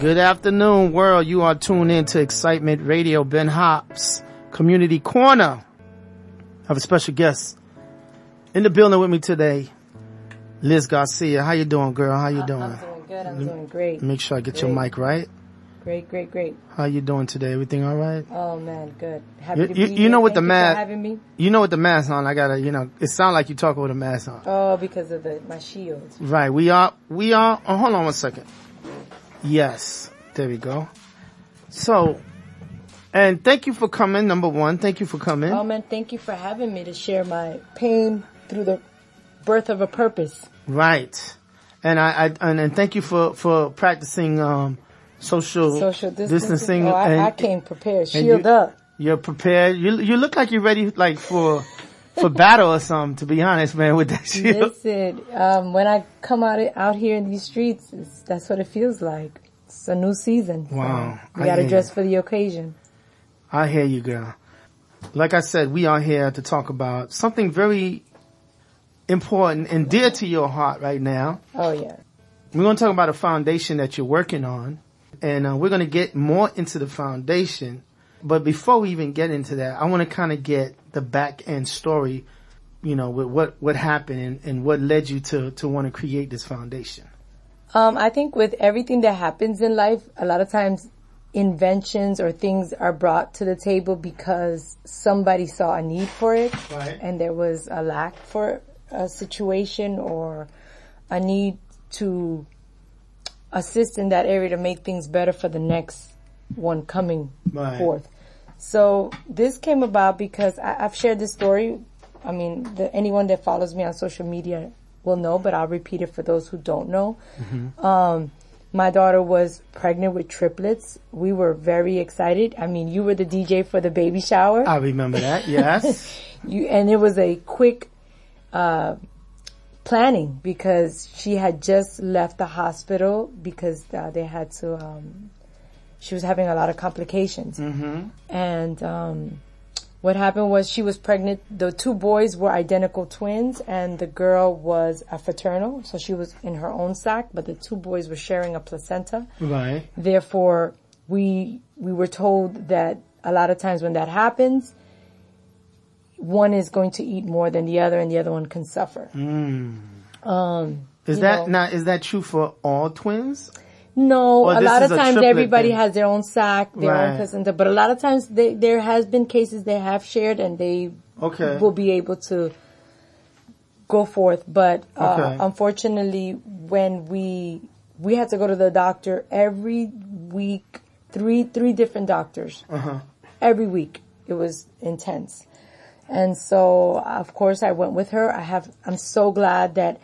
Good afternoon, world. You are tuned in to Excitement Radio. Ben Hops, Community Corner. I have a special guest in the building with me today, Liz Garcia. How you doing, girl? How you doing? I'm doing good. I'm doing great. Make sure I get your mic right. Great, great, great. How you doing today? Everything all right? Oh man, good. Happy You- to you- be you here. know what Thank the you for ma- having me. You know what the mask on, I gotta, you know, it sound like you talk with a mask on. Oh, because of the my shield. Right. We are, we are, oh, hold on one second. Yes. There we go. So, and thank you for coming, number one. Thank you for coming. Oh man, thank you for having me to share my pain through the birth of a purpose. Right. And I, I and, and thank you for, for practicing, um, social, Social distancing. distancing Oh, I, and I came prepared. Shield you- up. you're prepared. You, you look like you're ready, like for, for battle or something, to be honest, man, with that shit. Listen, um, when I come out out here in these streets, it's, that's what it feels like. It's a new season. so Wow. we I got to dress you. for the occasion. I hear you, girl. Like I said, we are here to talk about something very important and dear to your heart right now. Oh yeah. We're going to talk about a foundation that you're working on, and uh, we're going to get more into the foundation. But before we even get into that, I want to kind of get the back end story, you know, with what what happened and, and what led you to to want to create this foundation. Um, I think with everything that happens in life, a lot of times inventions or things are brought to the table because somebody saw a need for it Right. and there was a lack for a situation or a need to assist in that area to make things better for the next one coming Right. forth. So this came about because I, I've shared this story. I mean, the, anyone that follows me on social media will know, but I'll repeat it for those who don't know. Um, my daughter was pregnant with triplets. We were very excited. I mean, you were the DJ for the baby shower. I remember that. Yes. You, and it was a quick, uh, planning because she had just left the hospital because uh, they had to, um, she was having a lot of complications. Mm-hmm. And, um, what happened was she was pregnant. The two boys were identical twins and the girl was a fraternal. So she was in her own sac, but the two boys were sharing a placenta. right. Therefore, we we were told that a lot of times when that happens, one is going to eat more than the other, and the other one can suffer. Is that know. now? Is that true for all twins? No, Or a lot of times everybody thing? has their own sac, their Right. own placenta, but a lot of times they, there has been cases they have shared and they Okay. will be able to go forth. But uh, Okay. unfortunately, when we we had to go to the doctor every week, three three different doctors Uh-huh. every week. It was intense. And so, of course, I went with her. I have, I'm so glad that,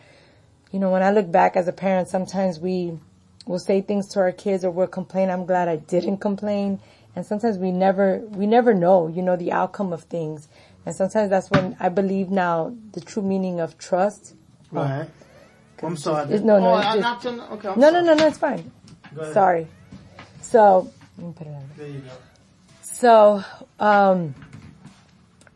you know, when I look back as a parent, sometimes we will say things to our kids or we'll complain. I'm glad I didn't complain. And sometimes we never, we never know, you know, the outcome of things. And sometimes that's when I believe now the true meaning of trust. Right. I'm sorry. It's- no, no, Oh, it's just- knocked him- okay, No, no, no, no, it's fine. Sorry. So, let me put it on. There you go. So, um,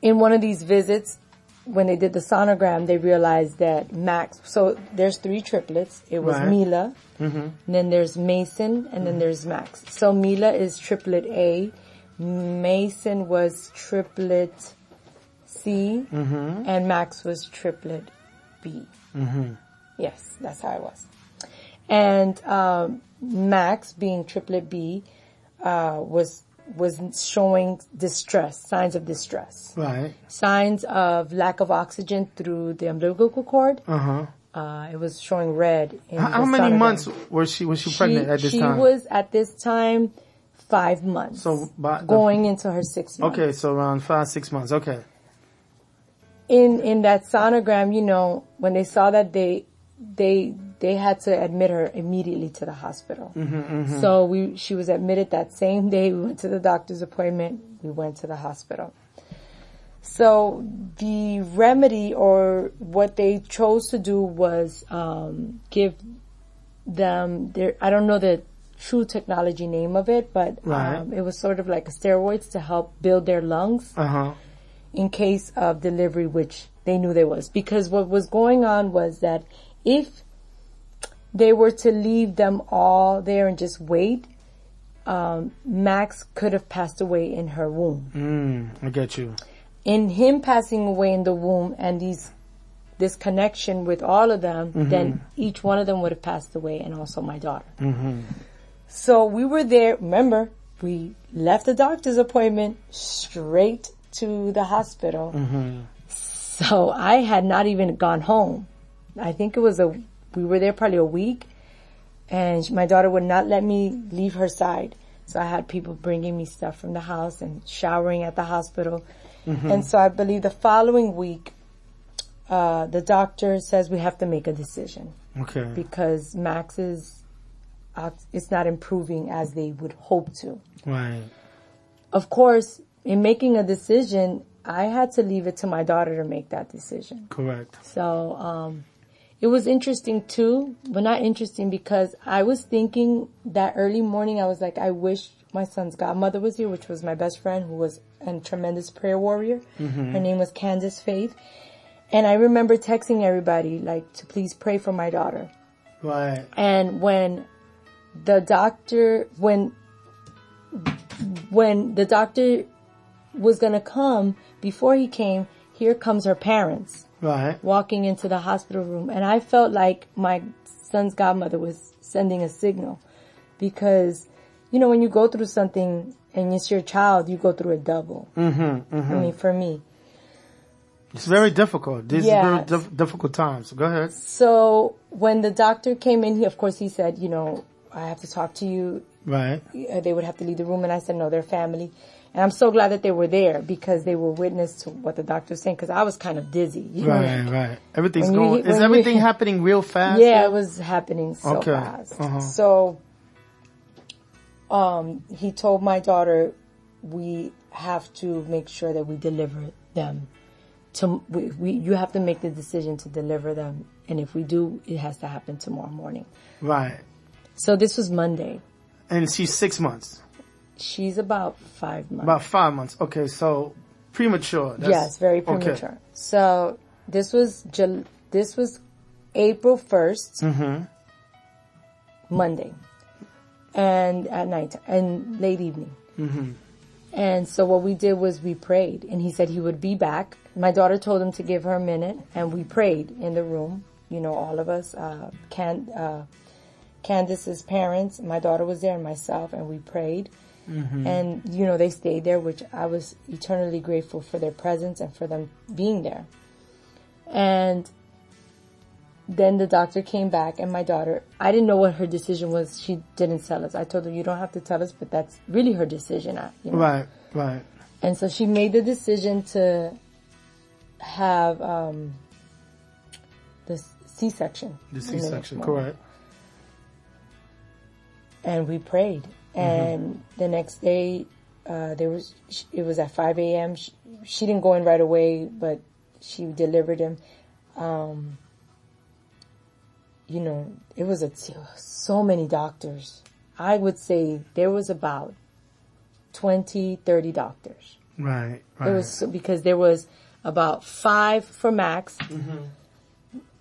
in one of these visits, when they did the sonogram, they realized that Max, so there's three triplets. It was Right. Mila, and then there's Mason, and then there's Max. So Mila is triplet A, Mason was triplet C, and Max was triplet B. Yes, that's how it was. And um, Max, being triplet B, uh, was was showing distress, signs of distress, Right. signs of lack of oxygen through the umbilical cord. Uh huh. Uh, it was showing red. In How, how many months was she was she pregnant she, at this she time? She was at this time five months. So, by the- going into her sixth month. okay, so around five six months. Okay. in in that sonogram, you know, when they saw that they they they had to admit her immediately to the hospital. So we she was admitted that same day. We went to the doctor's appointment. We went to the hospital. So the remedy or what they chose to do was um, give them their I don't know the true technology name of it, but Right. um, it was sort of like a steroids to help build their lungs Uh huh. in case of delivery, which they knew there was. Because what was going on was that if they were to leave them all there and just wait, um, Max could have passed away in her womb. Mm, I get you. In him passing away in the womb and these this connection with all of them, then each one of them would have passed away, and also my daughter. So we were there. Remember, we left the doctor's appointment straight to the hospital. So I had not even gone home. I think it was a, we were there probably a week and my daughter would not let me leave her side. So I had people bringing me stuff from the house and showering at the hospital. And so I believe the following week, uh, the doctor says we have to make a decision Okay. because Max is, uh, it's not improving as they would hope to Right. of course, in making a decision, I had to leave it to my daughter to make that decision. Correct. So, um, it was interesting too, but not interesting because I was thinking that early morning, I was like, I wish my son's godmother was here, which was my best friend who was a tremendous prayer warrior. Mm-hmm. Her name was Candace Faith. And I remember texting everybody, like, to please pray for my daughter. Right. And when the doctor, when, when the doctor was gonna come, before he came, here comes her parents Right. walking into the hospital room. And I felt like my son's godmother was sending a signal because, you know, when you go through something and it's your child, you go through it double. Mm-hmm. I mean, for me. It's very difficult. These Yeah. very dif- difficult times. Go ahead. So when the doctor came in, he, of course, he said, you know, I have to talk to you. Right. Uh, They would have to leave the room. And I said, no, they're family. And I'm so glad that they were there because they were witness to what the doctor was saying because I was kind of dizzy. you know, Right. Right. Everything's When going. Is everything happening real fast? Yeah, it was happening so Okay. fast. Uh-huh. So, um, he told my daughter, we have to make sure that we deliver them. To we, we, you have to make the decision to deliver them, and if we do, it has to happen tomorrow morning. Right. So this was Monday. And she's six months. She's about five months. About five months. Okay. So premature. That's- yes, very premature. okay. So this was Jul- this was April 1st Mm-hmm. Monday, and at night and late evening. Mm-hmm. And so what we did was we prayed, and he said he would be back. My daughter told him to give her a minute, and we prayed in the room. You know, all of us, uh, Can, uh, Candace's parents, my daughter was there, and myself, and we prayed. And you know, they stayed there, which I was eternally grateful for their presence and for them being there. And then the doctor came back and my daughter, I didn't know what her decision was. She didn't tell us. I told her, you don't have to tell us, but that's really her decision. You know? Right. Right. And so she made the decision to have, um, the C-section. The C-section. Correct. And we prayed. And the next day, uh, there was, it was at 5 a.m. She, she didn't go in right away, but she delivered him. Um, you know, it was a, so many doctors. I would say there was about 20, 30 doctors. Right. Right. It was because there was about five for Max.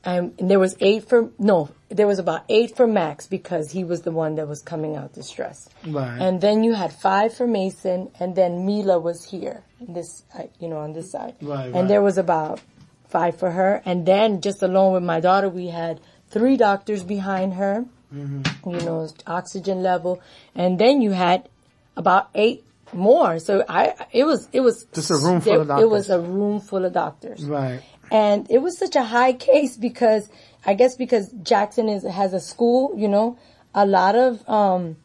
Um, and there was eight for, no, there was about eight for Max because he was the one that was coming out distressed. Right. And then you had five for Mason and then Mila was here, this, uh, you know, on this side. Right, And right. there was about five for her. And then just alone with my daughter, we had three doctors behind her, Mm-hmm. you know, oxygen level. And then you had about eight more. So I, it was, it was Just a room full there- of It was doctors. a room full of doctors. right. And it was such a high case because I guess because Jackson is has a school, you know, a lot of um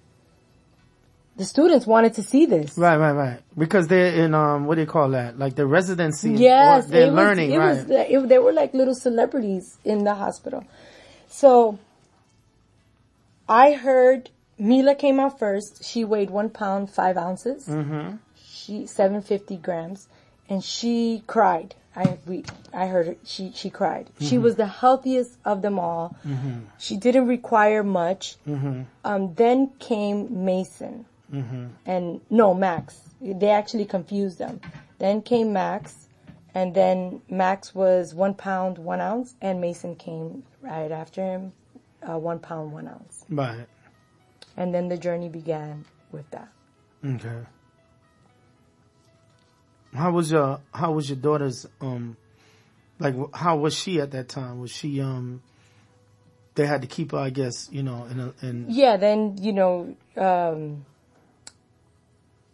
the students wanted to see this. Right. Right. Right. Because they're in um. What do you call that? Like the residency. Yes, or They're was, learning. it right. was it, they were like little celebrities in the hospital. So I heard Mila came out first. She weighed one pound five ounces. Mm-hmm. She seven fifty grams, and she cried. I we I heard her. She she cried. She was the healthiest of them all. She didn't require much. Um, then came Mason, and no Max. They actually confused them. Then came Max, and then Max was one pound one ounce, and Mason came right after him, uh, one pound one ounce, Right. and then the journey began with that. Okay. How was your How was your daughter's um, like how was she at that time? Was she um, they had to keep her, I guess, you know, in a in Yeah, then you know, um,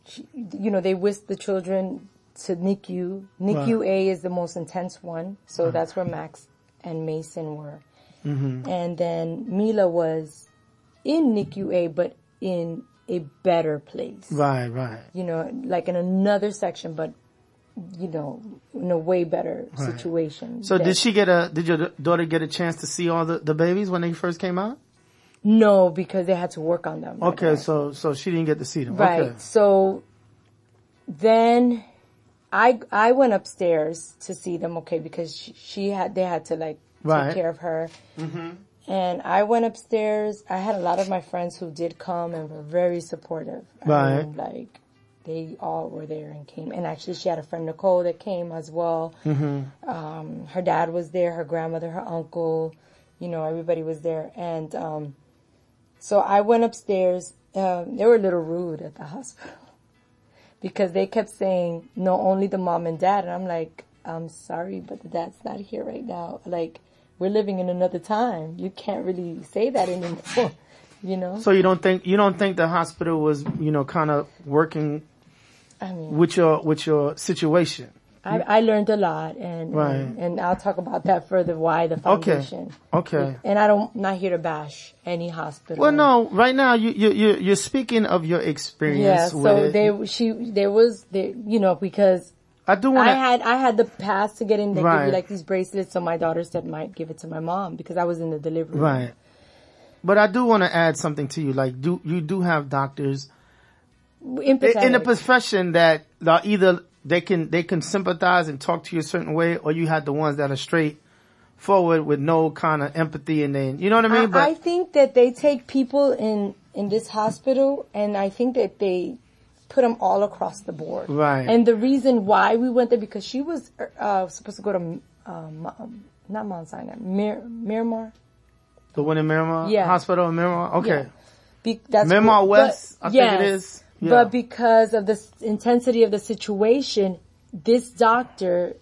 she, you know, they whisked the children to NICU. NICU Right. A is the most intense one, so that's where Max and Mason were. Mm-hmm. And then Mila was in NICU A, but in a better place. right, right. You know, like in another section, but you know, in a way better situation. So That- did she get a? Did your daughter get a chance to see all the the babies when they first came out? No, because they had to work on them. Okay, so so she didn't get to see them. Right. Okay. So then I I went upstairs to see them. Okay, because she, she had they had to like Right. take care of her. Mm-hmm. And I went upstairs. I had a lot of my friends who did come and were very supportive. I Right. mean, like they all were there and came. And actually, she had a friend Nicole that came as well. Um, her dad was there. Her grandmother, her uncle. You know, everybody was there. And um, so I went upstairs. Um, they were a little rude at the hospital because they kept saying, no, only the mom and dad. And I'm like, I'm sorry, but the dad's not here right now. Like, we're living in another time. You can't really say that anymore, you know? So you don't think you don't think the hospital was you know kind of working I mean, with your with your situation? I, I learned a lot and, Right. and, and I'll talk about that further, why the foundation. Okay. Okay. And I don't, not here to bash any hospital. Well, no. Right now, you you you you're speaking of your experience. Yeah, with so they, she, there was, there, you know, because I do want I had I had the pass to get in. They give you like these bracelets, so my daughter said might give it to my mom because I was in the delivery. room. Right. But I do want to add something to you. Like, do you do have doctors Empathetic. in the profession that are either they can they can sympathize and talk to you a certain way, or you have the ones that are straight forward with no kind of empathy and then you know what I mean. I, I think that they take people in in this hospital, and I think that they put them all across the board. Right. And the reason why we went there because she was uh, supposed to go to um, not Mount Sinai, Mir- Miramar. the one in Miramar Yeah. Hospital in Miramar. Okay. Yeah. Be- that's Miramar but- West, I think it is. Yeah. But because of the intensity of the situation, this doctor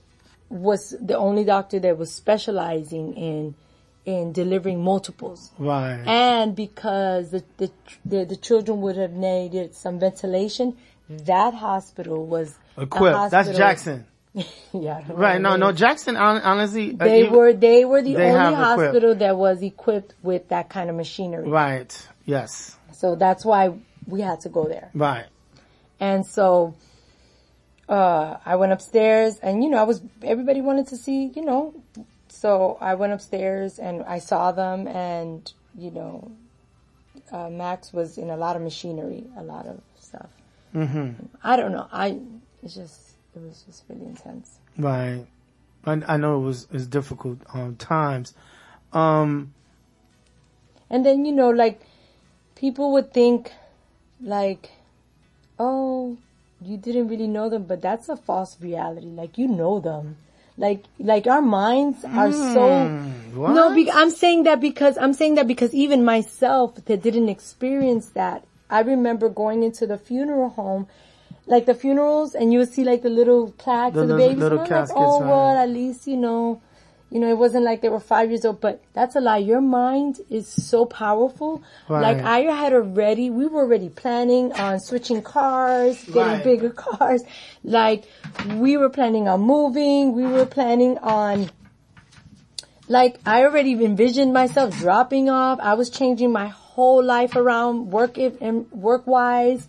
was the only doctor that was specializing in in delivering multiples. Right. And because the, the the the children would have needed some ventilation, that hospital was Equipped. That's Jackson. Yeah. Right. No, no. Jackson. hon- Honestly, uh, They you- were they were the they only have equipped. hospital that was equipped with that kind of machinery. Right. Yes. So that's why we had to go there. Right. And so, uh, I went upstairs and, you know, I was, everybody wanted to see, you know, so I went upstairs and I saw them and, you know, uh, Max was in a lot of machinery, a lot of stuff. Mm-hmm. I don't know. I, it's just, it was just really intense. Right. I, I know it was it was difficult um, times. Um. And then, you know, like, people would think, like, oh, you didn't really know them, but that's a false reality. Like, you know them. Like, like our minds are so, What? no, be, I'm saying that because, I'm saying that because even myself that didn't experience that, I remember going into the funeral home, like the funerals, and you would see like the little plaques The of the little- babies. little and I'm caskets, like, oh, right. well, at least, you know, you know, it wasn't like they were five years old, but that's a lie. Your mind is so powerful. Like I had already, we were already planning on switching cars, getting Right. bigger cars. Like we were planning on moving. We were planning on, like I already envisioned myself dropping off. I was changing my whole life around work it and work wise.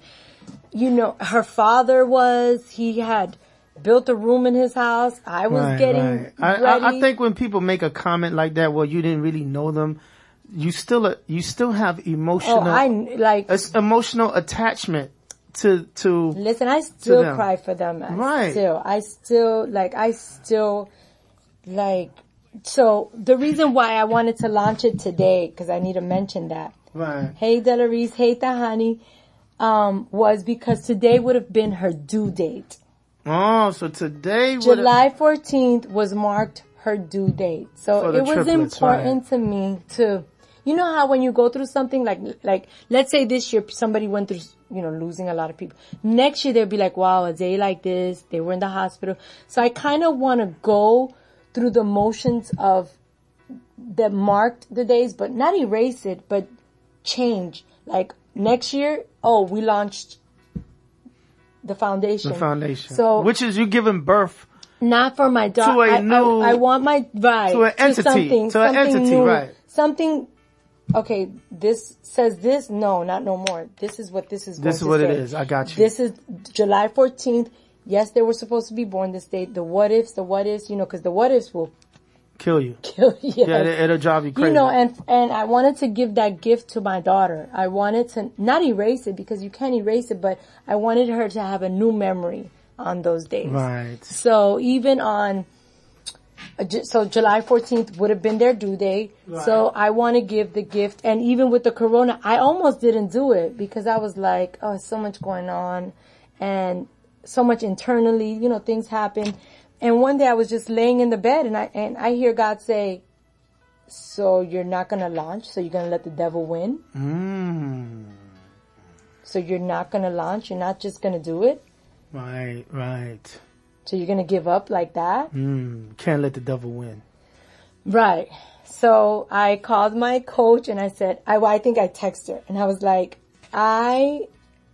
You know, her father was, he had built a room in his house. I was Right, getting right. I, ready. I, I think when people make a comment like that, well, you didn't really know them. You still, you still have emotional, oh, I like, it's emotional attachment to to. Listen, I still cry for them. I Right. Still, I still like. I still like. So the reason why I wanted to launch it today, because I need to mention that. Right. Hey, Delarice. Hey, Tahani. Um, was because today would have been her due date. Oh, so today, July 14th was marked her due date. So it was triplets, important to me to, You know how when you go through something like, like, let's say this year somebody went through, you know, losing a lot of people. Next year they'll be like, wow, a day like this, they were in the hospital. So I kind of want to go through the motions of that marked the days, but not erase it, but change. Like next year, oh, we launched the foundation. The foundation. So which is you giving birth not for my To daughter. a I, new- I, I want my right to an entity, something, to an something entity, new, right. Something. Okay, this says this. No, not no more. This is what this is. This is what to it say. is. I got you. This is July fourteenth. Yes, they were supposed to be born this date. The what ifs, the what ifs, you know, because the what ifs will kill you. kill you. Yeah, it, it'll drive you crazy. You know, and and I wanted to give that gift to my daughter. I wanted to not erase it because you can't erase it, but I wanted her to have a new memory on those days. right. So even on, uh, so July 14th would have been their due date. So I want to give the gift. And even with the corona, I almost didn't do it because I was like, oh, so much going on and so much internally, you know, things happen. And one day I was just laying in the bed and I, and I hear God say, so you're not going to launch. So you're going to let the devil win. Mm. So you're not going to launch. You're not just going to do it. Right, right. So you're going to give up like that. Mm. Can't let the devil win. Right. So I called my coach and I said, I, well, I think I texted her and I was like, I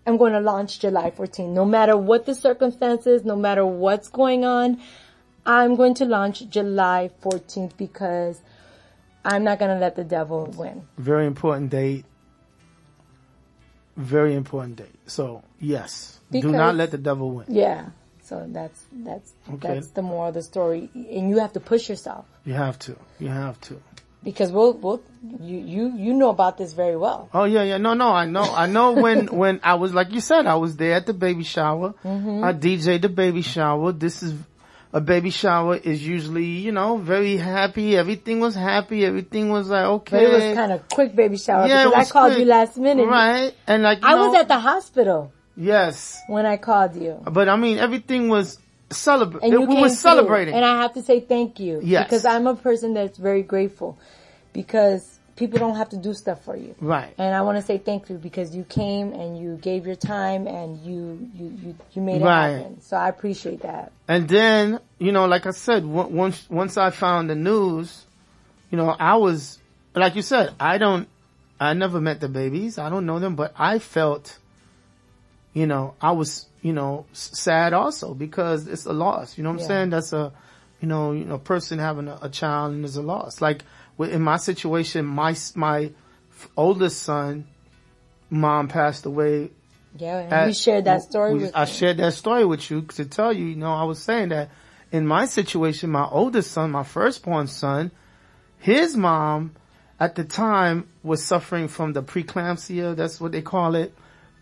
am going to launch July 14th. No matter what the circumstances, no matter what's going on, I'm going to launch July 14th because I'm not going to let the devil win. Very important date. Very important date. So yes, do Because- not let the devil win. Yeah. So that's, that's, Okay. that's the moral of the story. And you have to push yourself You have to. You have to. Because we'll, we'll, you, you, you know about this very well. Oh yeah, yeah. No, no. I know. I know when when I was like you said, I was there at the baby shower. Mm-hmm. I DJ'd the baby shower. This is a baby shower is usually you know very happy. Everything was happy. Everything was like okay. But it was kind of quick baby shower yeah, because I called quick. you last minute. right? And like I know, was at the hospital yes, when I called you. but I mean everything was celebrate. And you We were through. celebrating. And I have to say thank you. Yes. Because I'm a person that's very grateful because people don't have to do stuff for you. right. And I want to say thank you because you came and you gave your time and you, you, you, you made it Right. happen. So I appreciate that. And then, you know, like I said, once, once I found the news, you know, I was, like you said, I don't, I never met the babies. I don't know them, but I felt, you know, I was, you know, sad also because it's a loss. You know what I'm saying? That's a, you know, you know, person having a, a child and is a loss. Like in my situation, my, my oldest son, mom passed away Yeah. And at- we shared that story we- with I shared that story with you to tell you, you know, I was saying that in my situation, my oldest son, my firstborn son, his mom at the time was suffering from the preeclampsia. That's what they call it.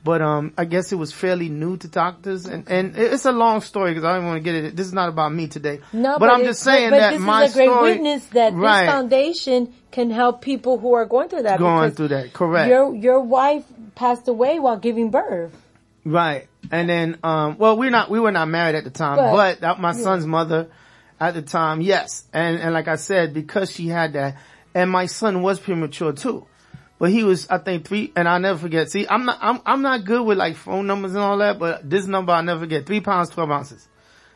But, um, I guess it was fairly new to doctors and, and it's a long story because I don't want to get it. This is not about me today. No, but, I'm just saying but, but that this my is a great story, witness that right, this foundation can help people who are going through that. going through that. Correct. Your your wife passed away while giving birth. Right. And then, um, well, we're not, we were not married at the time, But- but, my son's mother at the time, yes. And, and like I said, because she had that, and my son was premature too. But he was, I think three, and I'll never forget. See, I'm not, I'm, I'm not good with like phone numbers and all that, but this number I'll never forget. Three pounds, 12 ounces.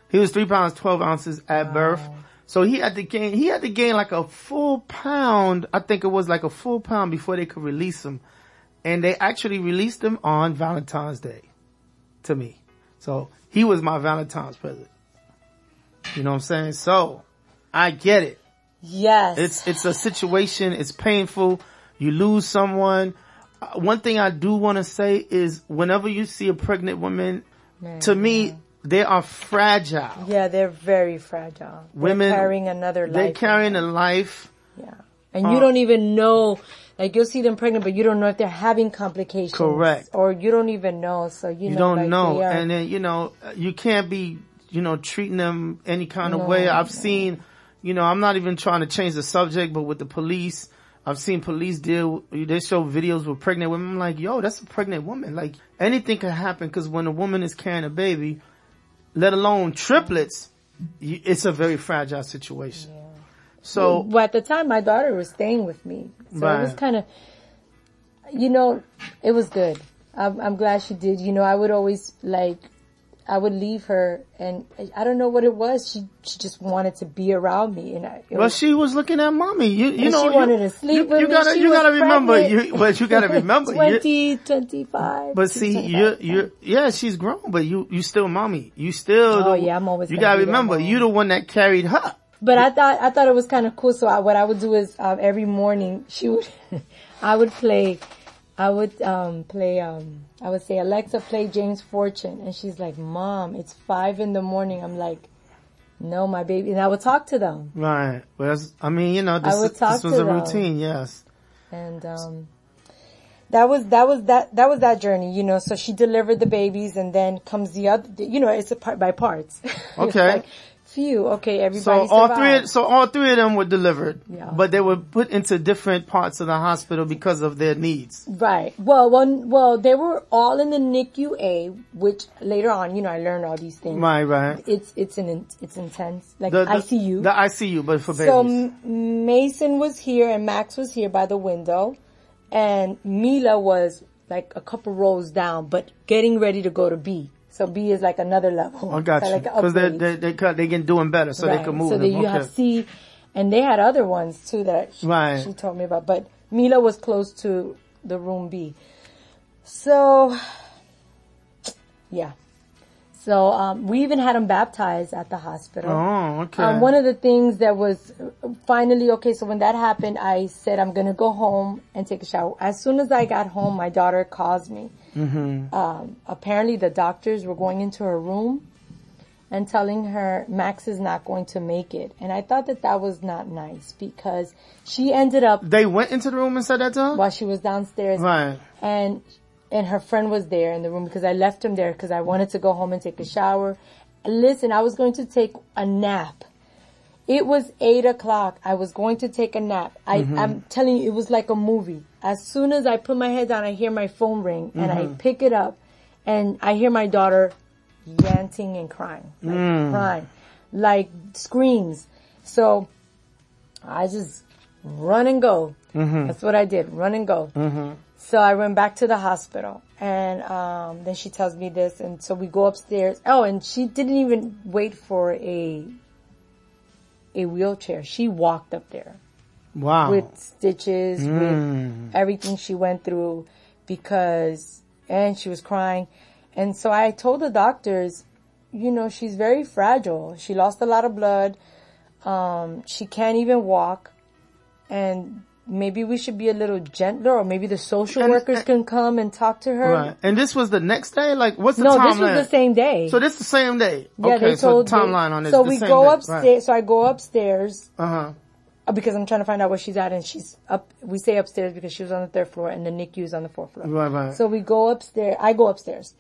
He was three pounds, 12 ounces at birth. So he had to gain, he had to gain like a full pound. I think it was like a full pound before they could release him. And they actually released him on Valentine's Day to me. So he was my Valentine's present. You know what I'm saying? So I get it. Yes. It's, it's a situation. It's painful. You lose someone. Uh, one thing I do want to say is whenever you see a pregnant woman, to me, they are fragile. yeah, they're very fragile. Women- they're carrying another life. They're carrying a life. Yeah. And you don't even know, like you'll see them pregnant, but you don't know if they're having complications. Correct. Or you don't even know, so you, You know. don't like, know. are- And then, you know, you can't be, you know, treating them any kind of way. I've no. seen, you know, I'm not even trying to change the subject, but with the police, I've seen police deal, they show videos with pregnant women. I'm like, yo, that's a pregnant woman. Like anything can happen because when a woman is carrying a baby, let alone triplets, it's a very fragile situation. So well, at the time, my daughter was staying with me, so it was kind of, you know, it was good. I'm, I'm glad she did. You know, I would always like, I would leave her, and I don't know what it was. She she just wanted to be around me, and I. Well, was- she was looking at mommy. You, you know, she you- wanted to sleep you, with you me. gotta, She you gotta remember, you, but you gotta remember, you, 20, 25. but see, 25. you, you, yeah, she's grown, but you, you still mommy. You still, Oh, the- yeah, I'm always You gotta remember, you the one that carried her. But I thought I thought it was kind of cool. So I, what I would do is um, every morning she would, I would play, I would um, play. Um, I would say Alexa, play James Fortune, and she's like, "Mom, it's five in the morning." I'm like, "No, my baby," and I would talk to them, Right. Well, I mean, you know, this, this was a them. routine, yes. and um, that was that was that that was that journey, you know. So she delivered the babies, and then comes the other. You know, it's a part by parts. Okay. like, Phew. Okay, everybody. So all survived. three, so all three of them were delivered, Yeah. but they were put into different parts of the hospital because of their needs. Right. Well, one, well, they were all in the NICU A, which later on, you know, I learned all these things. Right, right. It's, it's an, it's intense. Like The, the, ICU. The ICU, but for babies. so M- Mason was here and Max was here by the window and Mila was like a couple rows down, but getting ready to go to B. So B is like another level. I got you. like Because they, they, they, cut- they get doing better, so they can move So that you okay. have C, and they had other ones too that she, Right. she told me about. But Mila was close to the room B. So, yeah. So um, we even had them baptized at the hospital. Oh, okay. Um, one of the things that was finally okay. So when that happened, I said I'm gonna go home and take a shower. As soon as I got home, my daughter calls me. Mm-hmm. Um, apparently, the doctors were going into her room and telling her Max is not going to make it. And I thought that that was not nice because she ended up they went into the room and said that to her? while she was downstairs Right. and and her friend was there in the room because I left him there because I wanted to go home and take a shower. Listen, I was going to take a nap. It was eight o'clock. I was going to take a nap. I, mm-hmm. I'm telling you, it was like a movie. As soon as I put my head down, I hear my phone ring and I mm-hmm. pick it up and I hear my daughter yanting and crying, like mm. crying, like screams. So I just run and go. Mm-hmm. That's what I did, run and go. So I went back to the hospital and um, then she tells me this and so we go upstairs. Oh, and she didn't even wait for a a wheelchair. She walked up there Wow. with stitches, with everything she went through because, and she was crying. And so I told the doctors, you know, she's very fragile. She lost a lot of blood. Um, she can't even walk and maybe we should be a little gentler or maybe the social And- workers and- can come and talk to her. right. And this was the next day? Like, what's the No, timeline? this was the same day. So this is the same day? yeah, okay, they told so timeline on this. So we go day. upstairs. So I go upstairs Uh-huh. Uh, because I'm trying to find out where she's at and she's up, we say upstairs because she was on the third floor and the NICU is on the fourth floor. Right, right. So we go upstairs, I go upstairs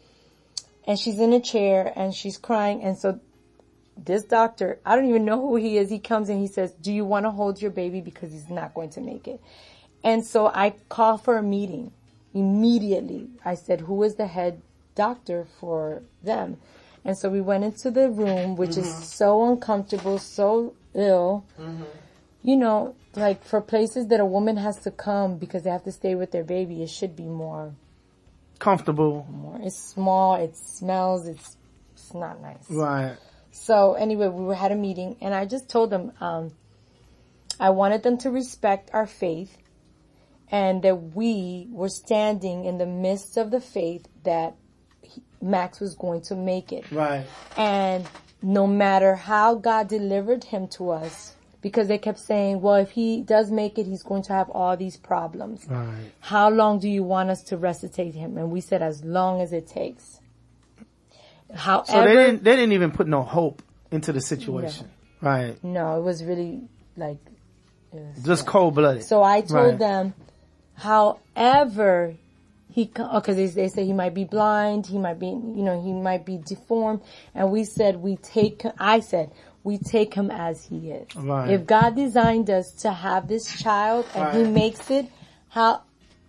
and she's in a chair and she's crying and so this doctor, I don't even know who he is, he comes and he says, do you want to hold your baby because he's not going to make it? And so I call for a meeting immediately. I said, who is the head doctor for them? And so we went into the room, which is mm-hmm. so uncomfortable, so ill. Mm-hmm. You know, like for places that a woman has to come because they have to stay with their baby, it should be more, Comfortable. more. It's small, it smells, it's, it's not nice. Right. So anyway, we had a meeting and I just told them, um, I wanted them to respect our faith and that we were standing in the midst of the faith that he, Max was going to make it. Right. And no matter how God delivered him to us, because they kept saying, well, if he does make it, he's going to have all these problems. Right. How long do you want us to resuscitate him? And we said, as long as it takes. However, So they didn't, they didn't even put no hope into the situation. Right. no, it was really like, was- Just cold blooded. So I told Right. them, however, he, because oh, they, they say he might be blind, he might be, you know, he might be deformed. And we said, we take, I said, we take him as he is. Right. If God designed us to have this child and he makes it,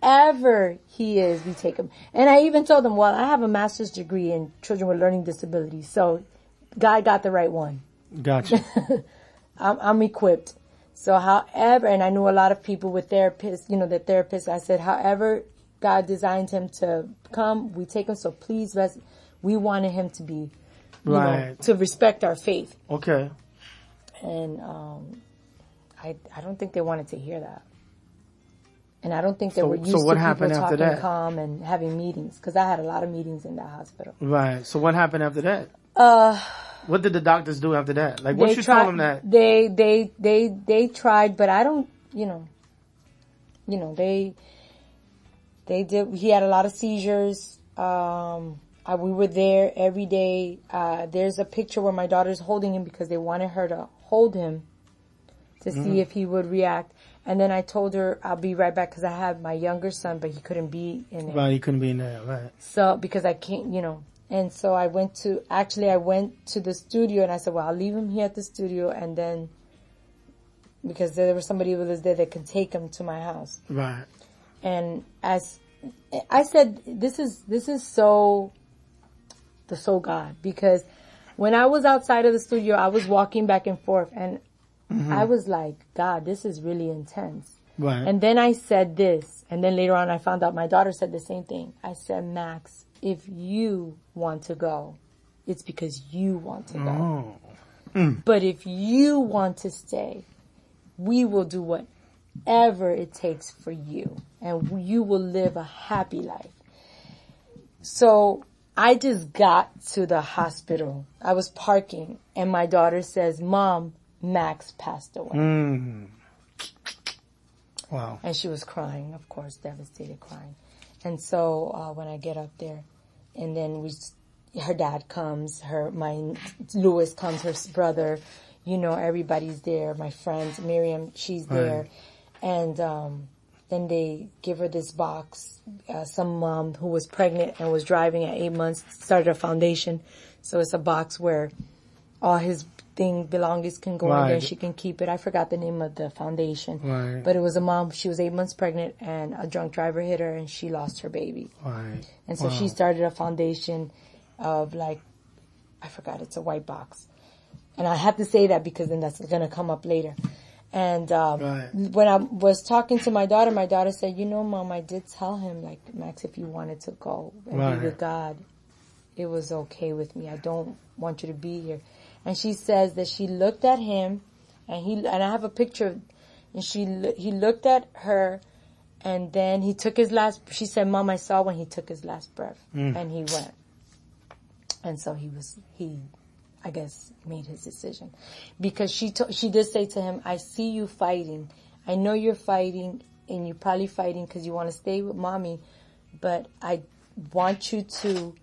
however he is, we take him. And I even told them, well, I have a master's degree in children with learning disabilities. So God got the right one. Gotcha. I'm, I'm equipped. So however, and I knew a lot of people with therapists, you know, the therapists, I said, however God designed him to come, we take him. So please, res- we wanted him to be, you know, to respect our faith. Okay. And, um, I, I don't think they wanted to hear that. And I don't think they So- were so used what to people after talking that? calm and having meetings. Cause I had a lot of meetings in that hospital. Right. So what happened after that? Uh, What did the doctors do after that? Like once they you tried, told them that, they they they they tried, but I don't, you know, you know they they did. He had a lot of seizures. Um, I, we were there every day. Uh, there's a picture where my daughter's holding him because they wanted her to hold him to Mm-hmm. see if he would react. And then I told her I'll be right back because I had my younger son, but he couldn't be in it. right, he couldn't be in there, right? So because I can't, you know, and so I went to actually I went to the studio and I said, well, I'll leave him here at the studio and then because there was somebody who was there that could take him to my house. Right. And as I said, this is this is so the soul God because when I was outside of the studio, I was walking back and forth and Mm-hmm. I was like, God, this is really intense. Right. And then I said this, and then later on I found out my daughter said the same thing. I said, Max, if you want to go, it's because you want to go. oh. Mm. But if you want to stay, we will do whatever it takes for you and you will live a happy life. So I just got to the hospital. I was parking and my daughter says, mom, Max passed away. Mm. Wow. And she was crying, of course, devastated crying. And so, uh, when I get up there and then we, her dad comes, her, my, Lewis comes, her brother, you know, everybody's there, my friends, Miriam, she's there. Right. And, um, then they give her this box. Uh, some mom who was pregnant and was driving at eight months started a foundation. So it's a box where all his thing belongings can go in there and she can keep it. I forgot the name of the foundation. Right. But it was a mom, she was eight months pregnant and a drunk driver hit her and she lost her baby. Right. And so she started a foundation of like, I forgot, it's a white box. And I have to say that because then that's gonna come up later. And, um, Right. when I was talking to my daughter, my daughter said, you know, mom, I did tell him like, Max, if you wanted to go and Right. be with God, it was okay with me. I don't want you to be here. And she says that she looked at him and he, and I have a picture. Of, and she, he looked at her and then he took his last, she said, mom, I saw when he took his last breath. Mm. And he went. And so he was, he, I guess, made his decision. Because she, to, she did say to him, I see you fighting. I know you're fighting and you're probably fighting because you want to stay with mommy, but I want you to,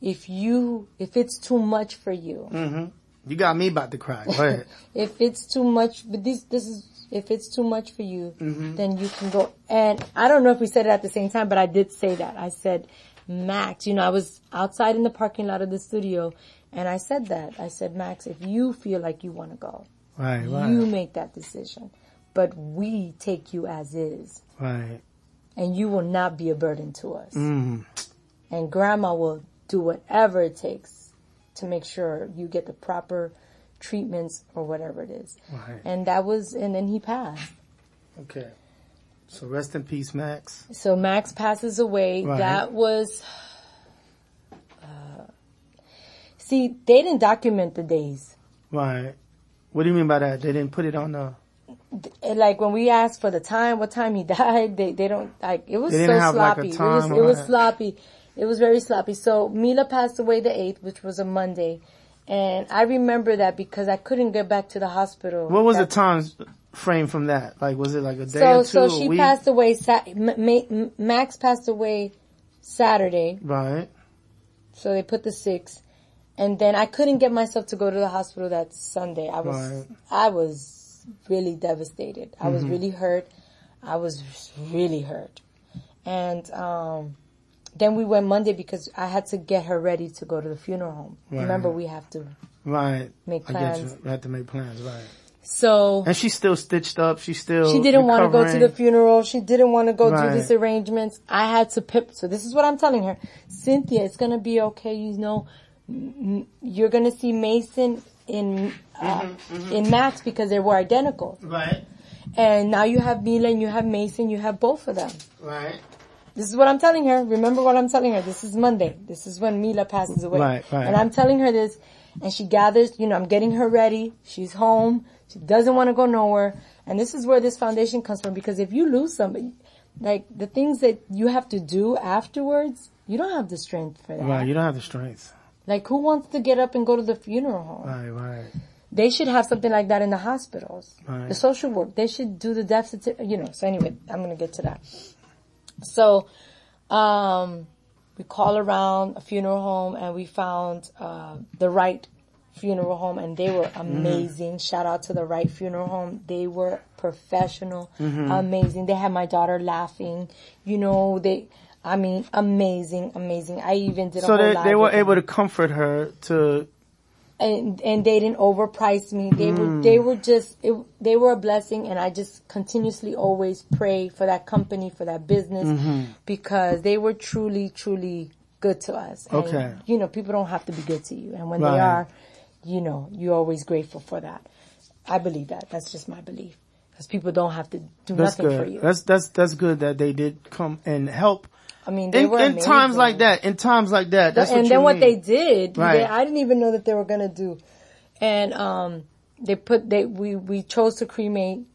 if you, if it's too much for you, mm-hmm. You got me about to cry. Go ahead. if it's too much, but this this is if it's too much for you, then you can go. And I don't know if we said it at the same time, but I did say that. I said, Max, you know, I was outside in the parking lot of the studio, and I said that. I said, Max, if you feel like you want to go, Right, right. you make that decision. But we take you as is, right. and you will not be a burden to us. Mm. And Grandma will do whatever it takes to make sure you get the proper treatments or whatever it is. Right. And that was, and then he passed. Okay. So rest in peace, Max. So Max passes away. Right. That was, uh, see, they didn't document the days. Right. What do you mean by that? They didn't put it on the. Like when we asked for the time, what time he died, they, they don't, like, it was so have, like, sloppy. it was, it was sloppy. It was very sloppy. So Mila passed away the 8th, which was a Monday. And I remember that because I couldn't get back to the hospital. What was the time frame from that? Like, was it like a day So, or two? so she week? passed away. Sa- M- Ma- Max passed away Saturday, Right. so they put the six, and then I couldn't get myself to go to the hospital that Sunday. I was, Right. I was really devastated. I Mm-hmm. was really hurt. I was really hurt, and um, then we went Monday because I had to get her ready to go to the funeral home. Right. Remember, we have to Right. make I plans. You have to make plans, right. So And she's still stitched up. She's still. She didn't want to go to the funeral. She didn't want to go Right. do these arrangements. I had to pip. So this is what I'm telling her. Cynthia, it's going to be okay. You know, you're going to see Mason in uh, in Max because they were identical. Right. And now you have Mila and you have Mason. You have both of them. Right. This is what I'm telling her. Remember what I'm telling her. This is Monday. This is when Mila passes away. Right, right. And I'm telling her this, and she gathers. You know, I'm getting her ready. She's home. She doesn't want to go nowhere. And this is where this foundation comes from. Because if you lose somebody, like the things that you have to do afterwards, you don't have the strength for that. Right. You don't have the strength. Like who wants to get up and go to the funeral home? Right. Right. They should have something like that in the hospitals. Right. The social work, they should do the death you know. So anyway, I'm gonna get to that. So, um, we call around a funeral home and we found, uh, the right funeral home and they were amazing. Shout out to the right funeral home. They were professional, amazing. They had my daughter laughing, you know, they, I mean, amazing, amazing. I even did a So they they were them able to comfort her to. And and they didn't overprice me. They were they hmm. were just it, they were a blessing, and I just continuously always pray for that company for that business mm-hmm. because they were truly truly good to us. And, Okay. you know people don't have to be good to you, and when Right. they are, you know you're always grateful for that. I believe that. That's just my belief because people don't have to do That's nothing for you. That's that's that's good that they did come and help. I mean, they In, were in times like that, in times like that, that's and what then what they did, Right. they, I didn't even know that they were gonna do, and um, they put they we we chose to cremate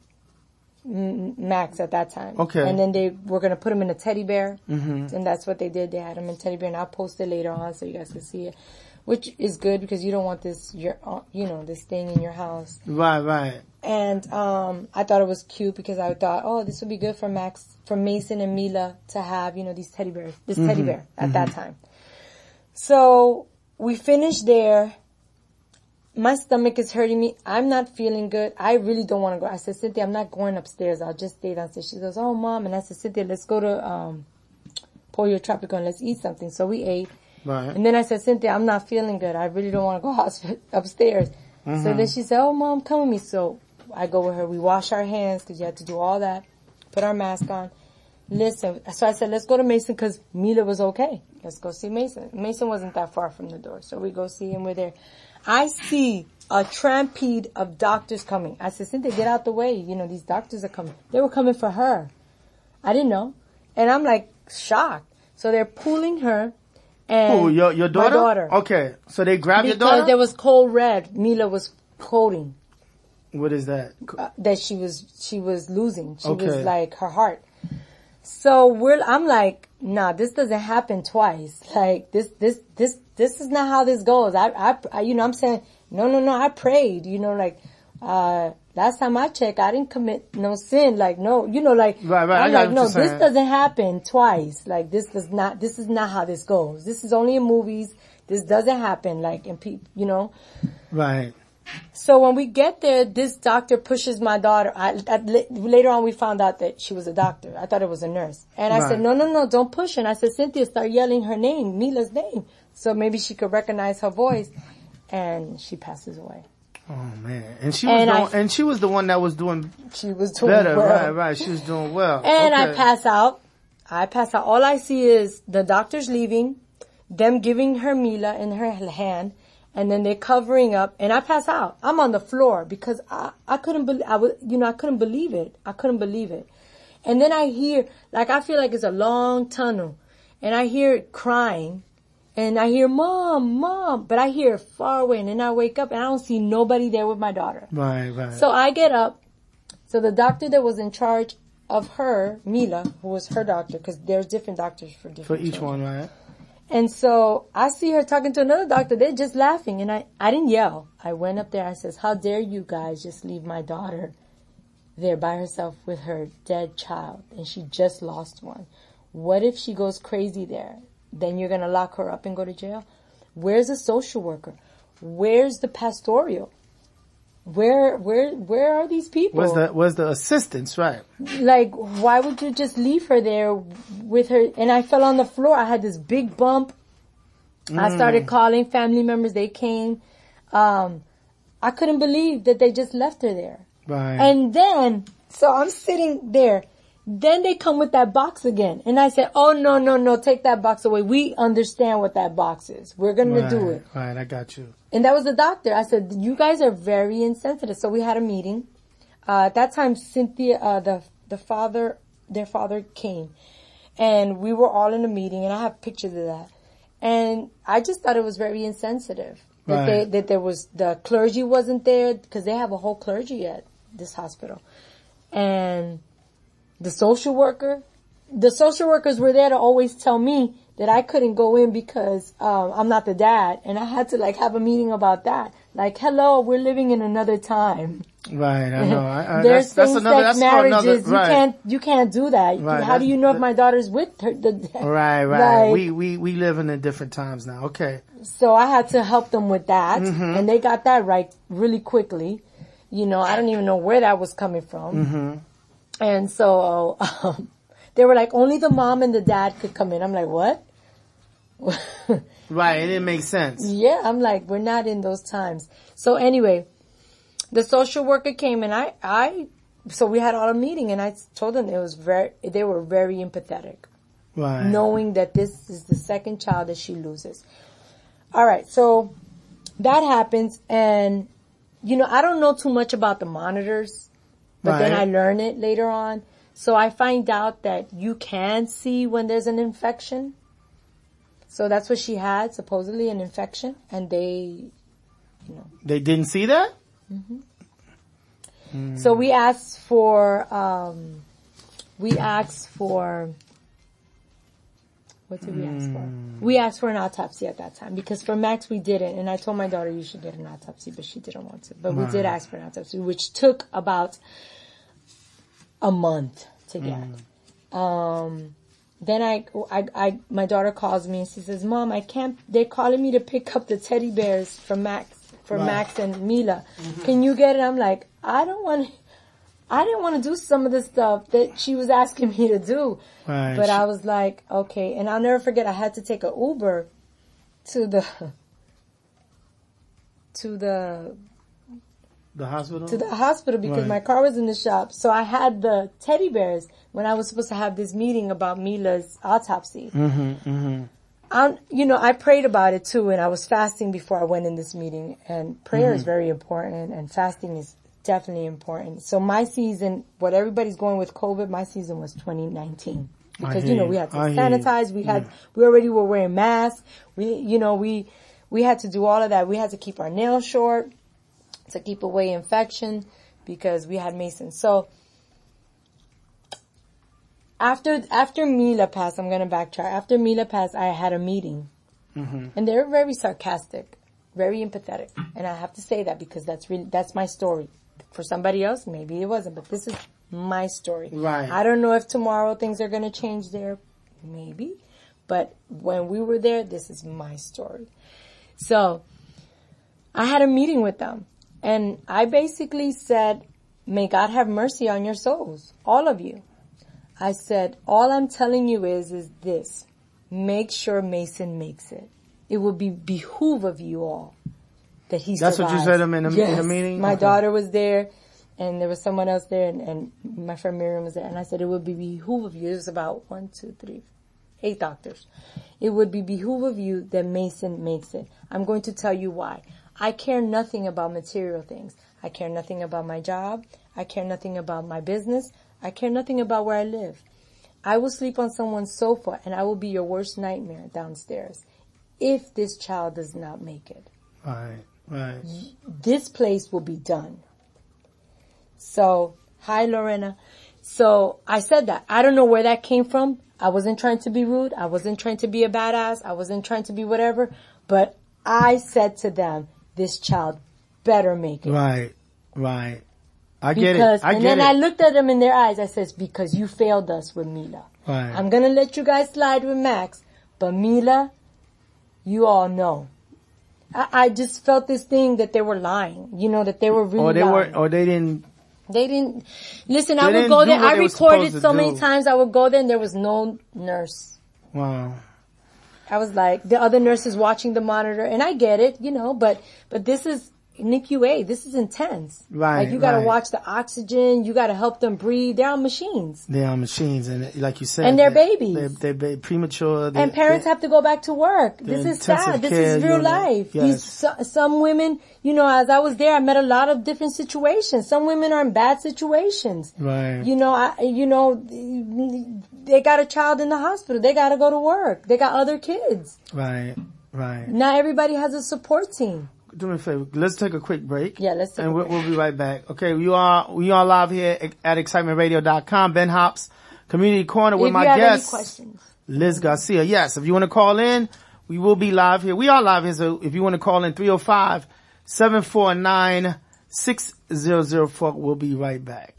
Max at that time. Okay. and then they were gonna put him in a teddy bear, mm-hmm. and that's what they did. They had him in teddy bear, and I'll post it later on so you guys can see it, which is good because you don't want this your uh, you know this thing in your house. Right, right. And um, I thought it was cute because I thought, oh, this would be good for Max, for Mason and Mila to have, you know, these teddy bears, this teddy bear at that time. So we finished there. My stomach is hurting me. I'm not feeling good. I really don't want to go. I said, Cynthia, I'm not going upstairs. I'll just stay downstairs. She goes, oh, mom. And I said, Cynthia, let's go to um, Pollo Tropical and let's eat something. So we ate. Right. And then I said, Cynthia, I'm not feeling good. I really don't want to go upstairs. So mm-hmm. then she said, oh, mom, come with me. So I go with her. We wash our hands because you have to do all that. Put our mask on. Listen. So I said, let's go to Mason because Mila was okay. Let's go see Mason. Mason wasn't that far from the door. So we go see him. We're there. I see a trampede of doctors coming. I said, Cynthia, get out the way. You know, these doctors are coming. They were coming for her. I didn't know. And I'm like shocked. So they're pulling her. And Oh, your your daughter? My daughter. Okay, so they grabbed your Because daughter. there was cold red. Mila was quoting what is that? uh, that she was she was losing. She Okay. was like her heart. So we're I'm like, nah, this doesn't happen twice. Like this this this this is not how this goes. I I, I you know I'm saying no no no. I prayed. You know like uh last time I checked, I didn't commit no sin. Like no, you know like Right, right. I I'm like no, this saying. doesn't happen twice. Like this does not. This is not how this goes. This is only in movies. This doesn't happen. Like in people, you know. Right. So when we get there, this doctor pushes my daughter. I, la- later on, we found out that she was a doctor. I thought it was a nurse. And I Right. said, no, no, no, don't push. And I said, Cynthia, start yelling her name, Mila's name. So maybe she could recognize her voice. And she passes away. Oh man, and she was And the I- and she was the one that was doing She was doing better. well. Right, right. She was doing well. And I pass out. I pass out. All I see is the doctors leaving, them giving her Mila in her hand, and then they're covering up, and I pass out. I'm on the floor because I, I couldn't believe, I was, you know, I couldn't believe it. I couldn't believe it. And then I hear, like, I feel like it's a long tunnel, and I hear it crying, and I hear mom, mom, but I hear far away, and then I wake up and I don't see nobody there with my daughter. Right, right. So I get up. So the doctor that was in charge of her, Mila, who was her doctor, because there's different doctors for different for each children. one, right? And so I see her talking to another doctor. They're just laughing, and I I didn't yell. I went up there. I says, "How dare you guys just leave my daughter there by herself with her dead child, and she just lost one. What if she goes crazy there? Then you're gonna lock her up and go to jail. Where's the social worker? Where's the pastoral? Where where where are these people? Was the was the assistants right? like why would you just leave her there with her and i fell on the floor i had this big bump i started calling family members they came um i couldn't believe that they just left her there Right. and then so i'm sitting there Then they come with that box again. And I said, oh no, no, no, take that box away. We understand what that box is. We're gonna do it. Right, I got you. And that was the doctor. I said, you guys are very insensitive. So we had a meeting. Uh, at that time, Cynthia, uh, the, the father, their father came and we were all in a meeting and I have pictures of that. And I just thought it was very insensitive that Right. they, that there was, the clergy wasn't there because they have a whole clergy at this hospital. And the social worker, the social workers were there to always tell me that I couldn't go in because um, I'm not the dad, and I had to like have a meeting about that. Like, hello, we're living in another time. Right, I know. I, I, There's that's, same-sex another, that's for marriages. another, right. You can't, you can't do that. Right, How do you know if my daughter's with her? The, Right, right. Like- we, we, we live in a different times now. Okay. So I had to help them with that, Mm-hmm. and they got that right really quickly. You know, I don't even know where that was coming from. Mm-hmm. And so um, they were like, only the mom and the dad could come in. I'm like, what? Right, it didn't make sense. Yeah, I'm like, we're not in those times. So anyway, the social worker came and I, I, so we had all a meeting and I told them it was very, they were very empathetic, Right. knowing that this is the second child that she loses. All right, so that happens and, you know, I don't know too much about the monitors, but then I learn it later on. So I find out that you can see when there's an infection. So that's what she had, supposedly an infection, and they you know. They didn't see that? Mm-hmm. Hmm. So we asked for, um, we asked for, what did we ask for? Hmm. We asked for an autopsy at that time because for Max we didn't, and I told my daughter you should get an autopsy, but she didn't want to. But we did ask for an autopsy, which took about a month to get. Um, then I, I, I, my daughter calls me and she says, "Mom, I can't. They're calling me to pick up the teddy bears for Max, for Right. Max and Mila. Can you get it?" I'm like, "I don't want. I didn't want to do some of the stuff that she was asking me to do." Right. But I was like, "Okay." And I'll never forget. I had to take a Uber to the to the the hospital? to the hospital because Right. my car was in the shop. So I had the teddy bears when I was supposed to have this meeting about Mila's autopsy. mm-hmm, mm-hmm. Um, you know, I prayed about it too, and I was fasting before I went in this meeting. And prayer is very important, and fasting is definitely important. So my season, what everybody's going with COVID, my season was 2019 because you know we had to I sanitize, we had we already were wearing masks, we you know we we had to do all of that. We had to keep our nails short to keep away infection because we had Mason. So after after Mila passed, I'm gonna backtrack. After Mila passed, I had a meeting, mm-hmm. and they were very sarcastic, very empathetic, and I have to say that because that's really that's my story. For somebody else, maybe it wasn't, but this is my story. Right. I don't know if tomorrow things are gonna change there, maybe, but when we were there, this is my story. So, I had a meeting with them, and I basically said, "May God have mercy on your souls, all of you." I said, all I'm telling you is, is this. Make sure Mason makes it. It will be behoove of you all that he That's what you said to him in the- in the Yes. meeting? My Okay. daughter was there and there was someone else there and, and my friend Miriam was there and I said, it would be behoove of you. It was about one, two, three, eight doctors. It would be behoove of you that Mason makes it. I'm going to tell you why. I care nothing about material things. I care nothing about my job. I care nothing about my business. I care nothing about where I live. I will sleep on someone's sofa and I will be your worst nightmare downstairs if this child does not make it. Right, right. This place will be done. So, hi Lorena. So I said that. I don't know where that came from. I wasn't trying to be rude. I wasn't trying to be a badass. I wasn't trying to be whatever. But I said to them, this child better make it. Right, right. I get Because, it. I and get then it. I looked at them in their eyes. I says, because you failed us with Mila. right. I'm gonna let you guys slide with Max, but Mila, you all know. I, I just felt this thing that they were lying. You know, that they were really or they lying. were, or they didn't. They didn't listen. I would go there. I recorded so many times. I would go there and there was no nurse. Wow. I was like the other nurses watching the monitor, and I get it, you know. But but this is NICU this is intense. Right, Like you gotta right. watch the oxygen, you gotta help them breathe. They're on machines. They're on machines and like you said. And they're they- babies. They're, they're premature. They, And parents have to go back to work. This is sad. This is real unit. life. Yes. These, so, some women, you know, as I was there, I met a lot of different situations. Some women are in bad situations. Right. You know, I, you know, they got a child in the hospital. They gotta go to work. They got other kids. Right. Right. Not everybody has a support team. Do me a favor. Let's take a quick break. Yeah, let's take and a we'll, break. we'll be right back. Okay, we are we are live here at excitementradio.com. Ben Hops, Community Corner with if my you guest questions. Liz Garcia. Yes, if you want to call in, we will be live here. We are live here, so if you want to call in 305-749-6004, we'll be right back.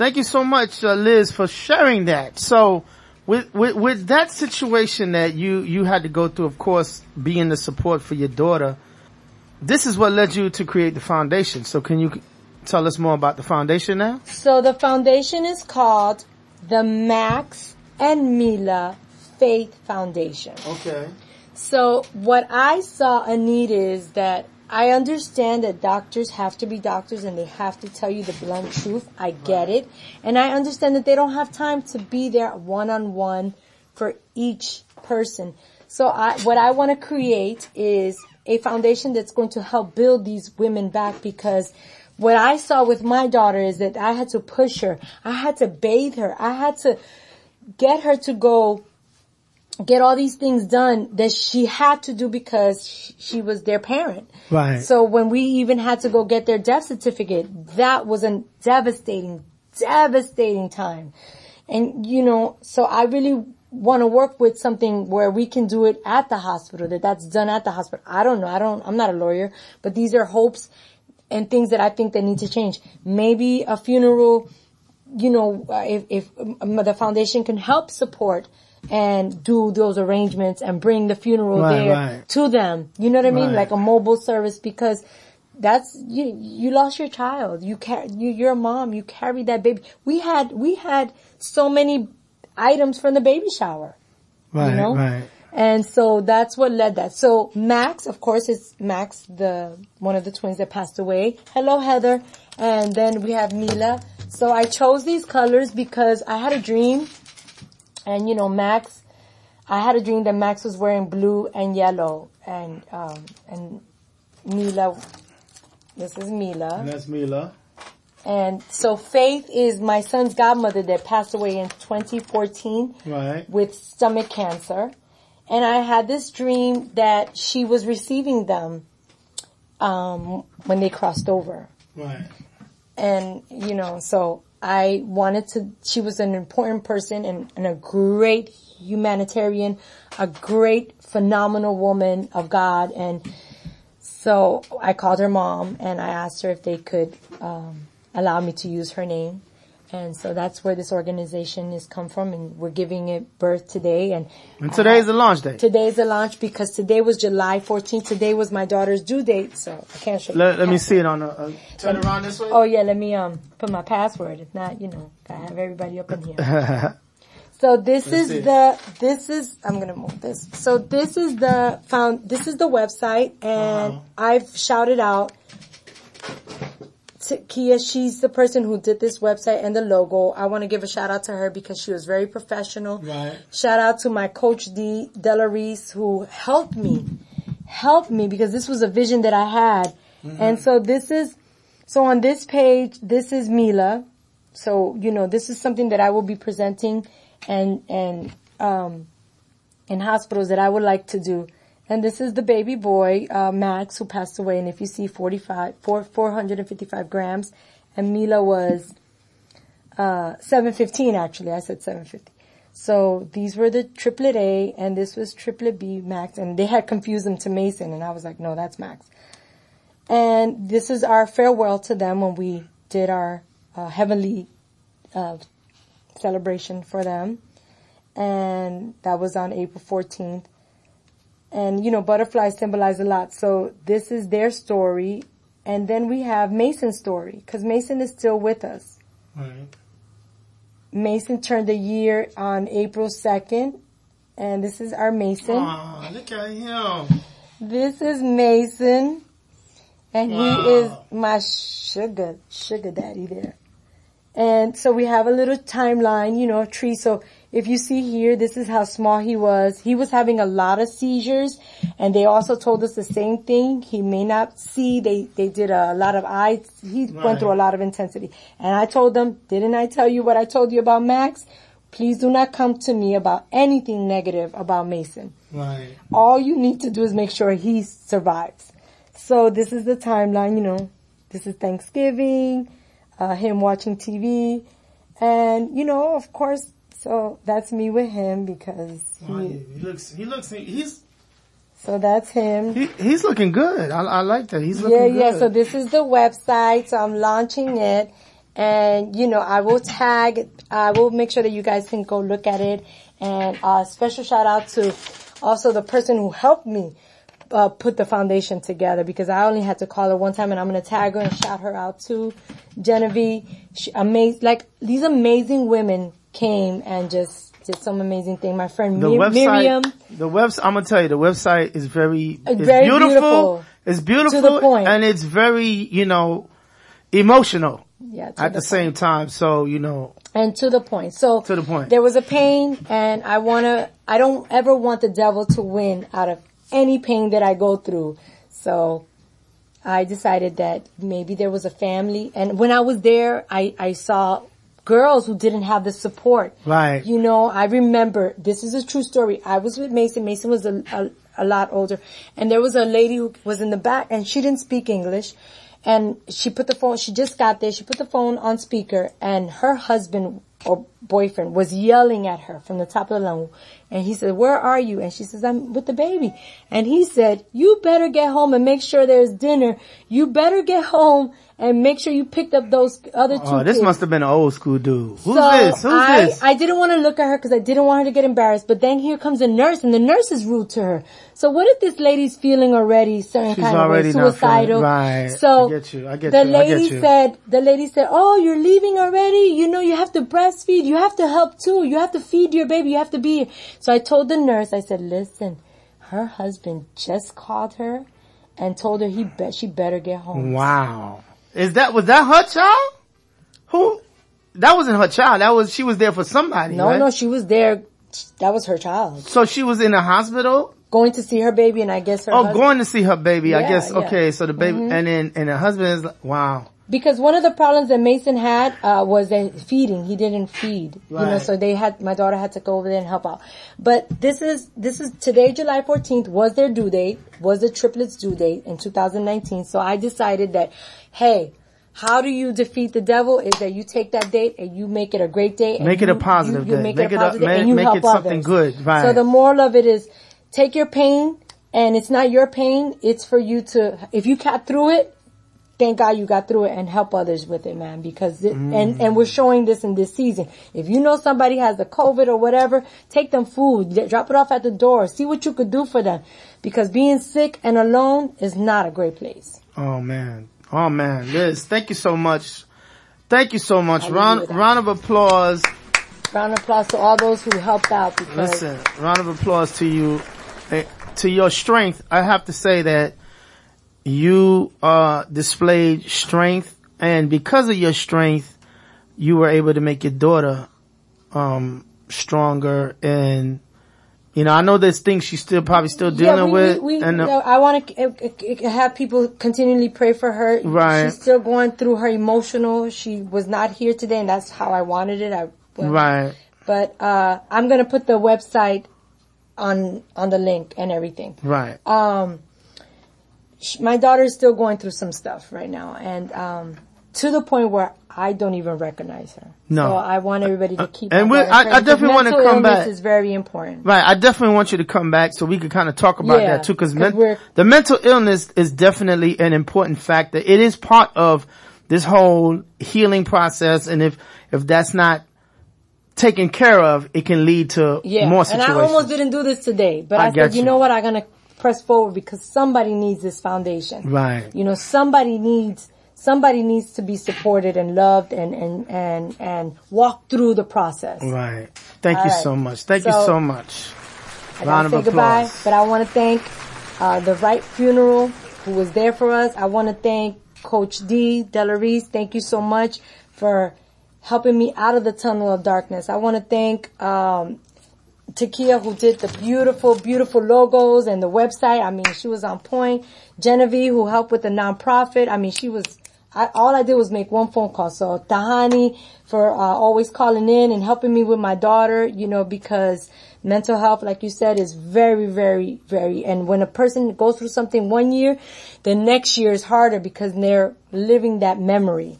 Thank you so much, uh, Liz, for sharing that. So, with, with with that situation that you you had to go through, of course, being the support for your daughter, this is what led you to create the foundation. So, can you tell us more about the foundation now? So the foundation is called the Max and Mila Faith Foundation. Okay. So what I saw a need is that I understand that doctors have to be doctors and they have to tell you the blunt truth. I get it. And I understand that they don't have time to be there one on one for each person. So I, what I want to create is a foundation that's going to help build these women back because what I saw with my daughter is that I had to push her. I had to bathe her. I had to get her to go get all these things done that she had to do because sh- she was their parent. Right. So when we even had to go get their death certificate, that was a devastating, devastating time. And you know, so I really want to work with something where we can do it at the hospital, that that's done at the hospital. I don't know. I don't, I'm not a lawyer, but these are hopes and things that I think that need to change. Maybe a funeral, you know, if, if um, the foundation can help support and do those arrangements and bring the funeral Right, there right. to them. You know what I mean? Right. Like a mobile service because that's you you lost your child. You car you you're a mom, you carry that baby. We had we had so many items from the baby shower. Right, You know? right. And so that's what led that. So Max, of course, is Max, the one of the twins that passed away. Hello, Heather. And then we have Mila. So I chose these colors because I had a dream, and you know, Max. I had a dream that Max was wearing blue and yellow, and um, and Mila. This is Mila. And that's Mila. And so Faith is my son's godmother that passed away in 2014 Right. with stomach cancer. And I had this dream that she was receiving them, um, when they crossed over. Right. And, you know, so I wanted to, she was an important person and, and a great humanitarian, a great phenomenal woman of God. And so I called her mom and I asked her if they could, um, allow me to use her name. And so that's where this organization has come from and we're giving it birth today. And And is the launch day. Today is the launch because today was July 14th. Today was my daughter's due date. So I can't show you. Let, let me see it on a, uh, turn around this way. Oh yeah, let me um put my password. If not, you know, gotta have everybody up in here. So this Let's is see. the this is I'm gonna move this. So this is the found this is the website and Uh-huh. I've shouted out to Kia. She's the person who did this website and the logo. I want to give a shout out to her because she was very professional. Right. Shout out to my coach D Delarise who helped me, helped me because this was a vision that I had. And so this is, so on this page, this is Mila. So, you know, this is something that I will be presenting and, and, um, in hospitals that I would like to do. And this is the baby boy, uh, Max, who passed away. And if you see 45, four, 455 grams and Mila was, uh, 715 actually. I said 750. So these were the triplet A and this was triplet B Max and they had confused them to Mason and I was like, no, that's Max. And this is our farewell to them when we did our uh, heavenly uh, celebration for them. And that was on April 14th. And, you know, butterflies symbolize a lot. So this is their story. And then we have Mason's story because Mason is still with us. Right. Mason turned a year on April 2nd. And this is our Mason. Aw, look at him. This is Mason. And Wow. he is my sugar, sugar daddy there. And so we have a little timeline, you know, a tree. So if you see here, this is how small he was. He was having a lot of seizures and they also told us the same thing. He may not see. They, they did a lot of eyes. He Right. went through a lot of intensity. And I told them, didn't I tell you what I told you about Max? Please do not come to me about anything negative about Mason Right. all you need to do is make sure he survives. So this is the timeline, you know, this is Thanksgiving, uh, him watching TV, and you know, of course, so that's me with him because he, he looks. He looks. He's. so that's him. He, he's looking good. I, I like that. He's looking Yeah, good. yeah, yeah. so this is the website, so I'm launching it, and you know, I will tag, I will make sure that you guys can go look at it, and uh, special shout out to also the person who helped me uh, put the foundation together because I only had to call her one time and I'm gonna tag her and shout her out too. Genevieve, she, amazing, like these amazing women came and just did some amazing thing. My friend the Mir- website. Miriam, The website. I'm gonna tell you, the website is very. It's very beautiful. beautiful. It's beautiful point. and it's very, you know, emotional Yeah. at the, point. same time. So, you know, and to the point. So To the point. There was a pain, and I want to. I don't ever want the devil to win out of any pain that I go through. So I decided that maybe there was a family, and when I was there, I I saw girls who didn't have the support. Right. You know, I remember this is a true story. I was with Mason. Mason was a, a a lot older, and there was a lady who was in the back, and she didn't speak English. And she put the phone, she just got there, she put the phone on speaker and her husband or boyfriend was yelling at her from the top of the line. And he said, where are you? And she says, I'm with the baby. And he said, you better get home and make sure there's dinner. You better get home and make sure you picked up those other two oh, this kids. must have been an old school dude. Who's So this? Who's I, this? I didn't want to look at her because I didn't want her to get embarrassed. But then here comes a nurse, and the nurse is rude to her. So what if this lady's feeling already certain She's kind of way, suicidal? right. So I get you. I get the you. I get lady you. said, the lady said, "Oh, you're leaving already? You know, you have to breastfeed. You have to help too. You have to feed your baby. You have to be." Here." So I told the nurse, I said, "Listen, her husband just called her." And told her he bet she better get home. Wow. Is that, was that her child? Who? That wasn't her child. That was, she was there for somebody. No, right? no, she was there. That was her child. So she was in the hospital? going to see her baby and I guess her Oh, husband- going to see her baby. I guess, yeah. Mm-hmm. okay, so the baby, and then, and her husband is like, wow. Because one of the problems that Mason had uh, was that feeding. He didn't feed, you know. Right. So they had my daughter had to go over there and help out. But this is this is today, July 14th, was their due date, was the triplets due date in 2019. So I decided that, hey. How do you defeat the devil? Is that you take that date and you make it a great day. and Make it a positive you, you day. Make, Make it it a a- positive day make- and you make help it something others. good, right. So the moral of it is take your pain and it's not your pain. It's for you to, if you got through it, thank God you got through it and help others with it, man. Because it, and and we're showing this in this season. If you know somebody has the COVID or whatever, take them food, drop it off at the door, see what you could do for them. Because being sick and alone is not a great place. Oh man. Oh man. Liz, thank you so much. Thank you so much. Round, round of applause. Round of applause to all those who helped out. Because Listen, round of applause to you. Eh, To your strength, I have to say that you, uh, displayed strength and because of your strength, you were able to make your daughter, um, stronger and, you know, I know there's things she's still probably still dealing we, with. We, we, and, uh, you know, I want to have people continually pray for her. Right. She's still going through her emotional. She was not here today, and that's how I wanted it. I right. But uh, I'm gonna put the website on on the link and everything. Right. Um, sh- my daughter is still going through some stuff right now, and um, to the point where I don't even recognize her. No. So I want everybody to keep. and we- I- I definitely wanna mental come illness back. Is very important. Right. I definitely want you to come back so we could kind of talk about Yeah, that too, because we're- the mental illness is definitely an important factor. It is part of this whole healing process, and if if that's not taken care of, it can lead to Yeah, more situations. and. I almost didn't do this today, but I I, said, you you. know what, I'm gonna press forward because somebody needs this foundation. Right. You know, somebody needs somebody needs to be supported and loved and and and and walk through the process. Right. Thank All you right. so much. Thank you So- so much. I Round of say goodbye, applause. but I want to thank uh, the Right Funeral who was there for us. I want to thank Coach D Delarice. Thank you so much for helping me out of the tunnel of darkness. I want to thank um, Takia who did the beautiful, beautiful logos and the website. I mean, she was on point. Genevieve who helped with the nonprofit. I mean, she was. I, all I did was make one phone call. So Tahani for uh, always calling in and helping me with my daughter. You know, because mental health, like you said, is very, very, very. And when a person goes through something one year, the next year is harder because they're living that memory.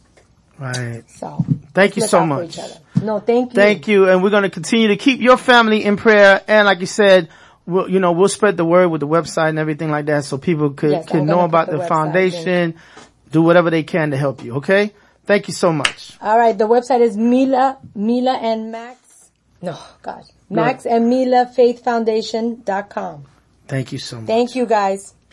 Right. So Thank you so much. No, thank you. Thank you, and we're going to continue to keep your family in prayer. And like you said, we'll, you know, we'll spread the word with the website and everything like that, so people could Yes, can know about the, the foundation. Do whatever they can to help you. Okay. Thank you so much. All right, the website is Mila, Mila and Max. No, gosh. Max and Mila Faith Foundation.com. Thank you so much. Thank you guys.